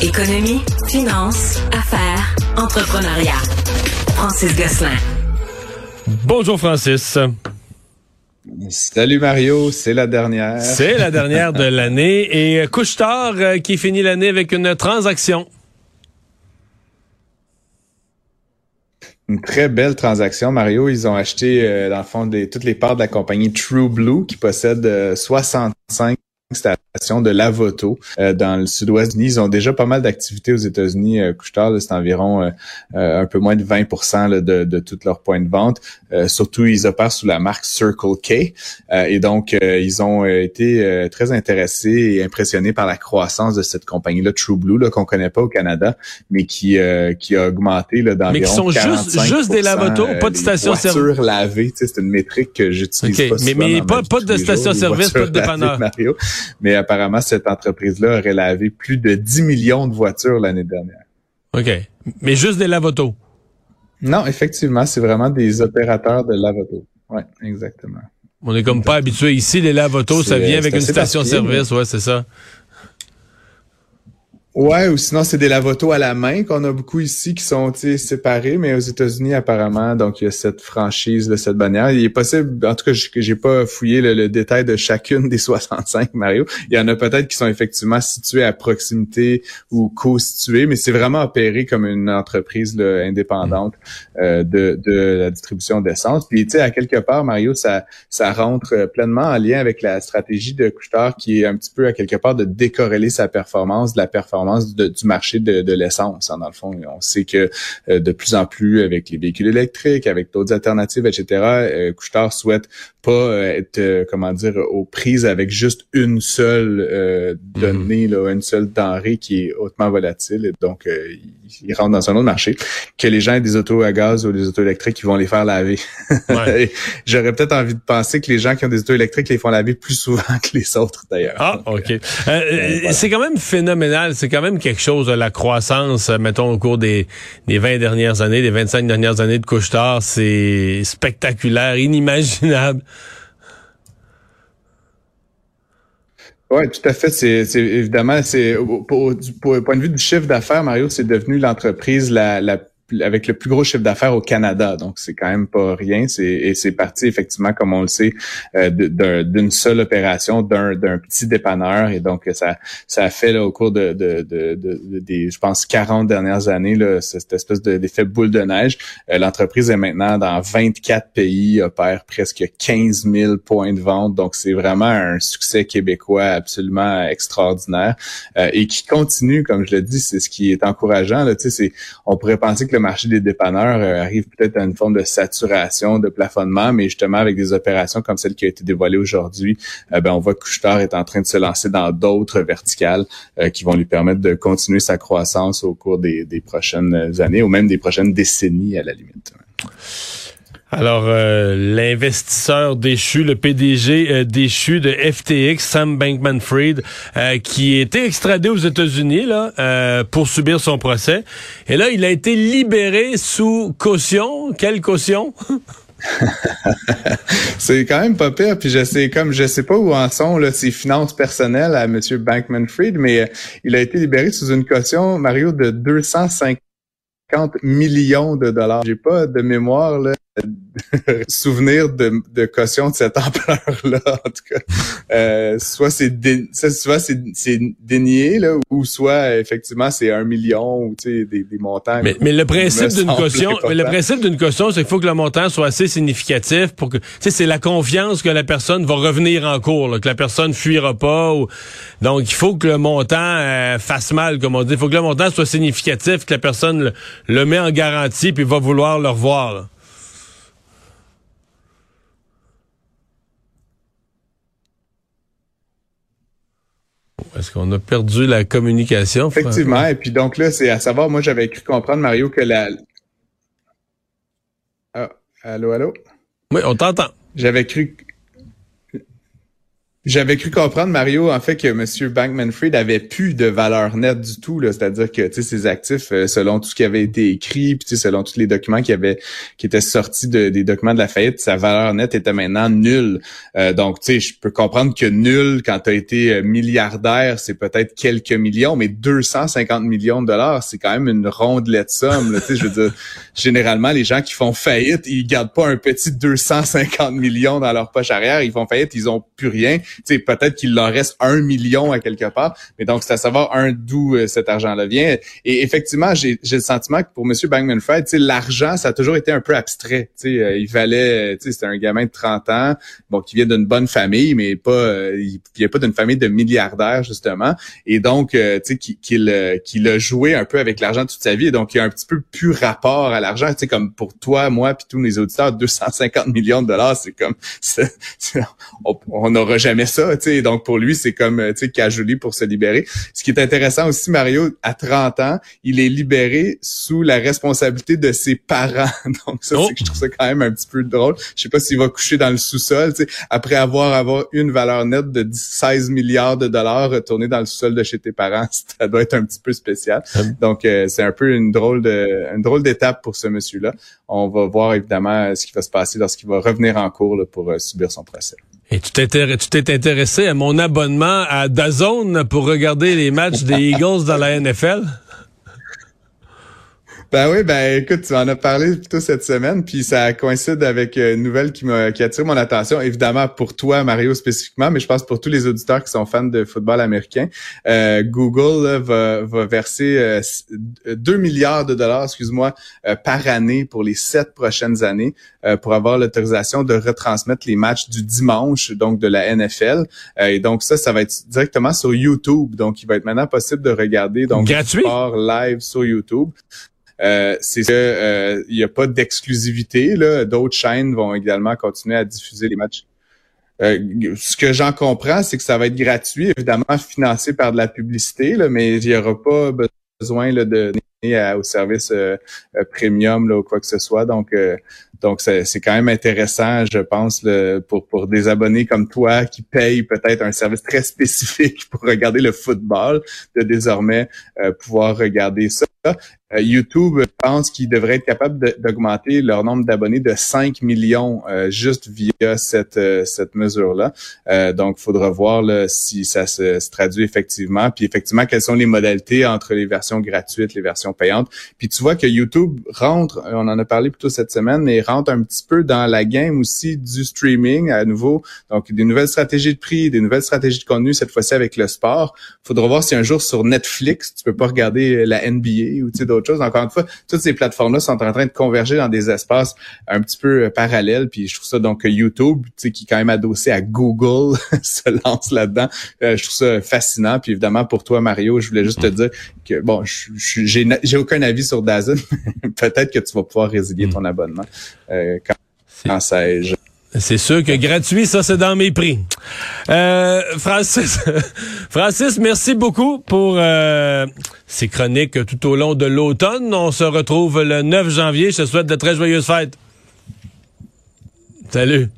Économie, finance, affaires, entrepreneuriat. Francis Gosselin. Bonjour Francis. Salut Mario, c'est la dernière. C'est la dernière de l'année et Couchetard euh, qui finit l'année avec une transaction. Une très belle transaction, Mario. Ils ont acheté, euh, dans le fond, des, toutes les parts de la compagnie True Blue qui possède euh, 65 station de Lavoto euh, dans le sud-ouest Ils ont déjà pas mal d'activités aux États-Unis. Euh, c'est environ euh, euh, un peu moins de 20 là, de, de tous leurs points de vente. Euh, surtout, ils opèrent sous la marque Circle K. et donc, ils ont été très intéressés et impressionnés par la croissance de cette compagnie-là, True Blue, là, qu'on connaît pas au Canada, mais qui, qui a augmenté là, d'environ Mais qui sont juste, juste des Lavoto, pas de station-service. lavées, c'est une métrique que j'utilise okay. pas Mais, mais pas, pas de station-service, pas de dépanneur. Mais apparemment, cette entreprise-là aurait lavé plus de 10 millions de voitures l'année dernière. OK. Mais juste des lavotos? Non, effectivement, c'est vraiment des opérateurs de lavoto. Oui, exactement. On est comme pas habitué ici, les lavotos, ça vient avec une station-service, ouais, c'est ça. Ouais, ou sinon c'est des lavotos à la main qu'on a beaucoup ici qui sont séparés, mais aux États-Unis apparemment, donc il y a cette franchise de cette bannière. Il est possible, en tout cas, j'ai pas fouillé le, le, détail de chacune des 65 Mario. Il y en a peut-être qui sont effectivement situés à proximité ou co-situés, mais c'est vraiment opéré comme une entreprise là, indépendante euh, de, de la distribution d'essence. Puis tu sais, à quelque part, Mario, ça ça rentre pleinement en lien avec la stratégie de Couchetard qui est un petit peu à quelque part de décorréler sa performance de la performance du marché de, de l'essence. Hein, dans le fond, on sait que euh, de plus en plus avec les véhicules électriques, avec d'autres alternatives, etc., euh, Couchetard souhaite pas euh, être, euh, comment dire, aux prises avec juste une seule euh, donnée, là, une seule denrée qui est hautement volatile. Et donc, il, rentre dans un autre marché. Que les gens aient des autos à gaz ou des autos électriques, ils vont les faire laver. Ouais. J'aurais peut-être envie de penser que les gens qui ont des autos électriques les font laver plus souvent que les autres, d'ailleurs. Ah, OK. Euh, voilà. C'est quand même phénoménal. C'est quand même quelque chose, la croissance, mettons, au cours des, des 20 dernières années, des 25 dernières années de couche-tard. C'est spectaculaire, inimaginable. Oui, tout à fait. C'est évidemment, c'est pour, point de vue du chiffre d'affaires, Mario, c'est devenu l'entreprise la, la avec le plus gros chiffre d'affaires au Canada. Donc, c'est quand même pas rien. C'est, parti, effectivement, comme on le sait, euh, d'une seule opération, d'un, petit dépanneur. Et donc, ça, ça a fait là, au cours de, de, de, de, des, je pense, 40 dernières années, là, cette espèce d'effet boule de neige. Euh, l'entreprise est maintenant dans 24 pays, opère presque 15 000 points de vente. Donc, c'est vraiment un succès québécois absolument extraordinaire euh, et qui continue, comme je le dis, c'est ce qui est encourageant. Là, on pourrait penser que le marché des dépanneurs euh, arrive peut-être à une forme de saturation, de plafonnement, mais justement avec des opérations comme celle qui a été dévoilée aujourd'hui, euh, ben, on voit que Couchetard est en train de se lancer dans d'autres verticales euh, qui vont lui permettre de continuer sa croissance au cours des, des prochaines années ou même des prochaines décennies à la limite. Alors, euh, l'investisseur déchu, le PDG euh, déchu de FTX, Sam Bankman-Fried, euh, qui était extradé aux États-Unis là euh, pour subir son procès. Et là, il a été libéré sous caution. Quelle caution? C'est quand même pas pire. Puis je sais comme je sais pas où en sont là, ses finances personnelles à M. Bankman-Fried, mais il a été libéré sous une caution, Mario, de 250 millions de dollars. J'ai pas de mémoire là, souvenir de, de caution de cette ampleur-là, en tout cas. Euh, soit c'est soit c'est, dénié, là, ou soit effectivement c'est un million ou des, des montants. Mais, mais le principe d'une caution, mais le principe d'une caution, c'est qu'il faut que le montant soit assez significatif pour que c'est la confiance que la personne va revenir en cours, là, que la personne fuira pas. Ou, donc il faut que le montant euh, fasse mal, comme on dit. Il faut que le montant soit significatif, que la personne le, le met en garantie puis va vouloir le revoir. Là. Est-ce qu'on a perdu la communication? Effectivement. Et puis donc là, c'est à savoir, moi j'avais cru comprendre, Mario, que la. Ah, allô, allô? Oui, on t'entend. J'avais cru J'avais cru comprendre, Mario, en fait, que M. Bankman-Fried avait plus de valeur nette du tout. C'est-à-dire que ses actifs, euh, selon tout ce qui avait été écrit, puis selon tous les documents qui avaient qui étaient sortis des documents de la faillite, sa valeur nette était maintenant nulle. Euh, donc, tu sais, je peux comprendre que nul, quand tu as été euh, milliardaire, c'est peut-être quelques millions, mais 250 millions de dollars, c'est quand même une rondelette somme. Sais, je veux dire, généralement, les gens qui font faillite, ils gardent pas un petit 250 millions dans leur poche arrière. Ils font faillite, ils ont plus rien peut-être qu'il leur reste un million à quelque part, mais donc c'est à savoir un d'où euh, cet argent-là vient. Et effectivement, j'ai le sentiment que pour M. Bankman-Fried, l'argent, ça a toujours été un peu abstrait. Euh, il valait, c'était un gamin de 30 ans, bon, qui vient d'une bonne famille, mais pas, euh, il vient pas d'une famille de milliardaires justement, et donc, tu sais, qu'il qu'il a joué un peu avec l'argent toute sa vie, et donc il y a un petit peu plus rapport à l'argent, tu sais, comme pour toi, moi, puis tous les auditeurs, 250 millions de dollars, c'est comme, on n'aura jamais ça, tu donc pour lui, c'est comme, tu sais, cajoli pour se libérer. Ce qui est intéressant aussi, Mario, à 30 ans, il est libéré sous la responsabilité de ses parents. Donc ça, c'est que je trouve ça quand même un petit peu drôle. Je sais pas s'il va coucher dans le sous-sol, tu sais, après avoir avoir une valeur nette de 16 milliards de dollars retourner dans le sous-sol de chez tes parents, ça doit être un petit peu spécial. Hum. Donc euh, c'est un peu une drôle de une drôle d'étape pour ce monsieur-là. On va voir évidemment ce qui va se passer lorsqu'il va revenir en cours pour euh, subir son procès. Et tu t'es intéressé à mon abonnement à Dazone pour regarder les matchs des Eagles dans la NFL? Ben oui, ben écoute, tu en as parlé plutôt cette semaine, puis ça coïncide avec une nouvelle qui m'a qui attire mon attention, évidemment pour toi, Mario spécifiquement, mais je pense pour tous les auditeurs qui sont fans de football américain. Euh, Google va, va verser 2 euh, milliards de dollars, excuse-moi, euh, par année pour les sept prochaines années pour avoir l'autorisation de retransmettre les matchs du dimanche, donc de la NFL. et donc ça, ça va être directement sur YouTube. Donc il va être maintenant possible de regarder donc Gratuit? sport live sur YouTube. Euh, c'est que euh, il n'y a pas d'exclusivité. D'autres chaînes vont également continuer à diffuser les matchs. Euh, ce que j'en comprends, c'est que ça va être gratuit, évidemment financé par de la publicité, là, mais il n'y aura pas besoin là, de au service premium là, ou quoi que ce soit. Donc, donc c'est quand même intéressant, je pense, pour des abonnés comme toi qui payent peut-être un service très spécifique pour regarder le football, de désormais pouvoir regarder ça. Euh, YouTube pense qu'ils devraient être capables d'augmenter leur nombre d'abonnés de 5 millions euh, juste via cette, euh, cette mesure-là. donc, il faudra voir là, si ça se, traduit effectivement. Puis effectivement, quelles sont les modalités entre les versions gratuites, les versions payantes. Puis tu vois que YouTube rentre, on en a parlé plutôt cette semaine, mais rentre un petit peu dans la game aussi du streaming à nouveau. Donc, des nouvelles stratégies de prix, des nouvelles stratégies de contenu, cette fois-ci avec le sport. faudra voir si un jour sur Netflix, tu peux pas regarder la NBA ou tu sais, chose. Encore une fois, toutes ces plateformes-là sont en train de converger dans des espaces un petit peu euh, parallèles. Puis je trouve ça donc YouTube, tu sais, qui est quand même adossé à Google, se lance là-dedans. Euh, je trouve ça fascinant. Puis évidemment, pour toi, Mario, je voulais juste te dire que bon, j'ai j'ai aucun avis sur Dazn. Peut-être que tu vas pouvoir résilier ton hmm. abonnement. Euh, quand, quand sais-je. C'est sûr que gratuit, ça, c'est dans mes prix. Euh, Francis, Francis, merci beaucoup pour euh, ces chroniques tout au long de l'automne. On se retrouve le 9 janvier. Je te souhaite de très joyeuses fêtes. Salut.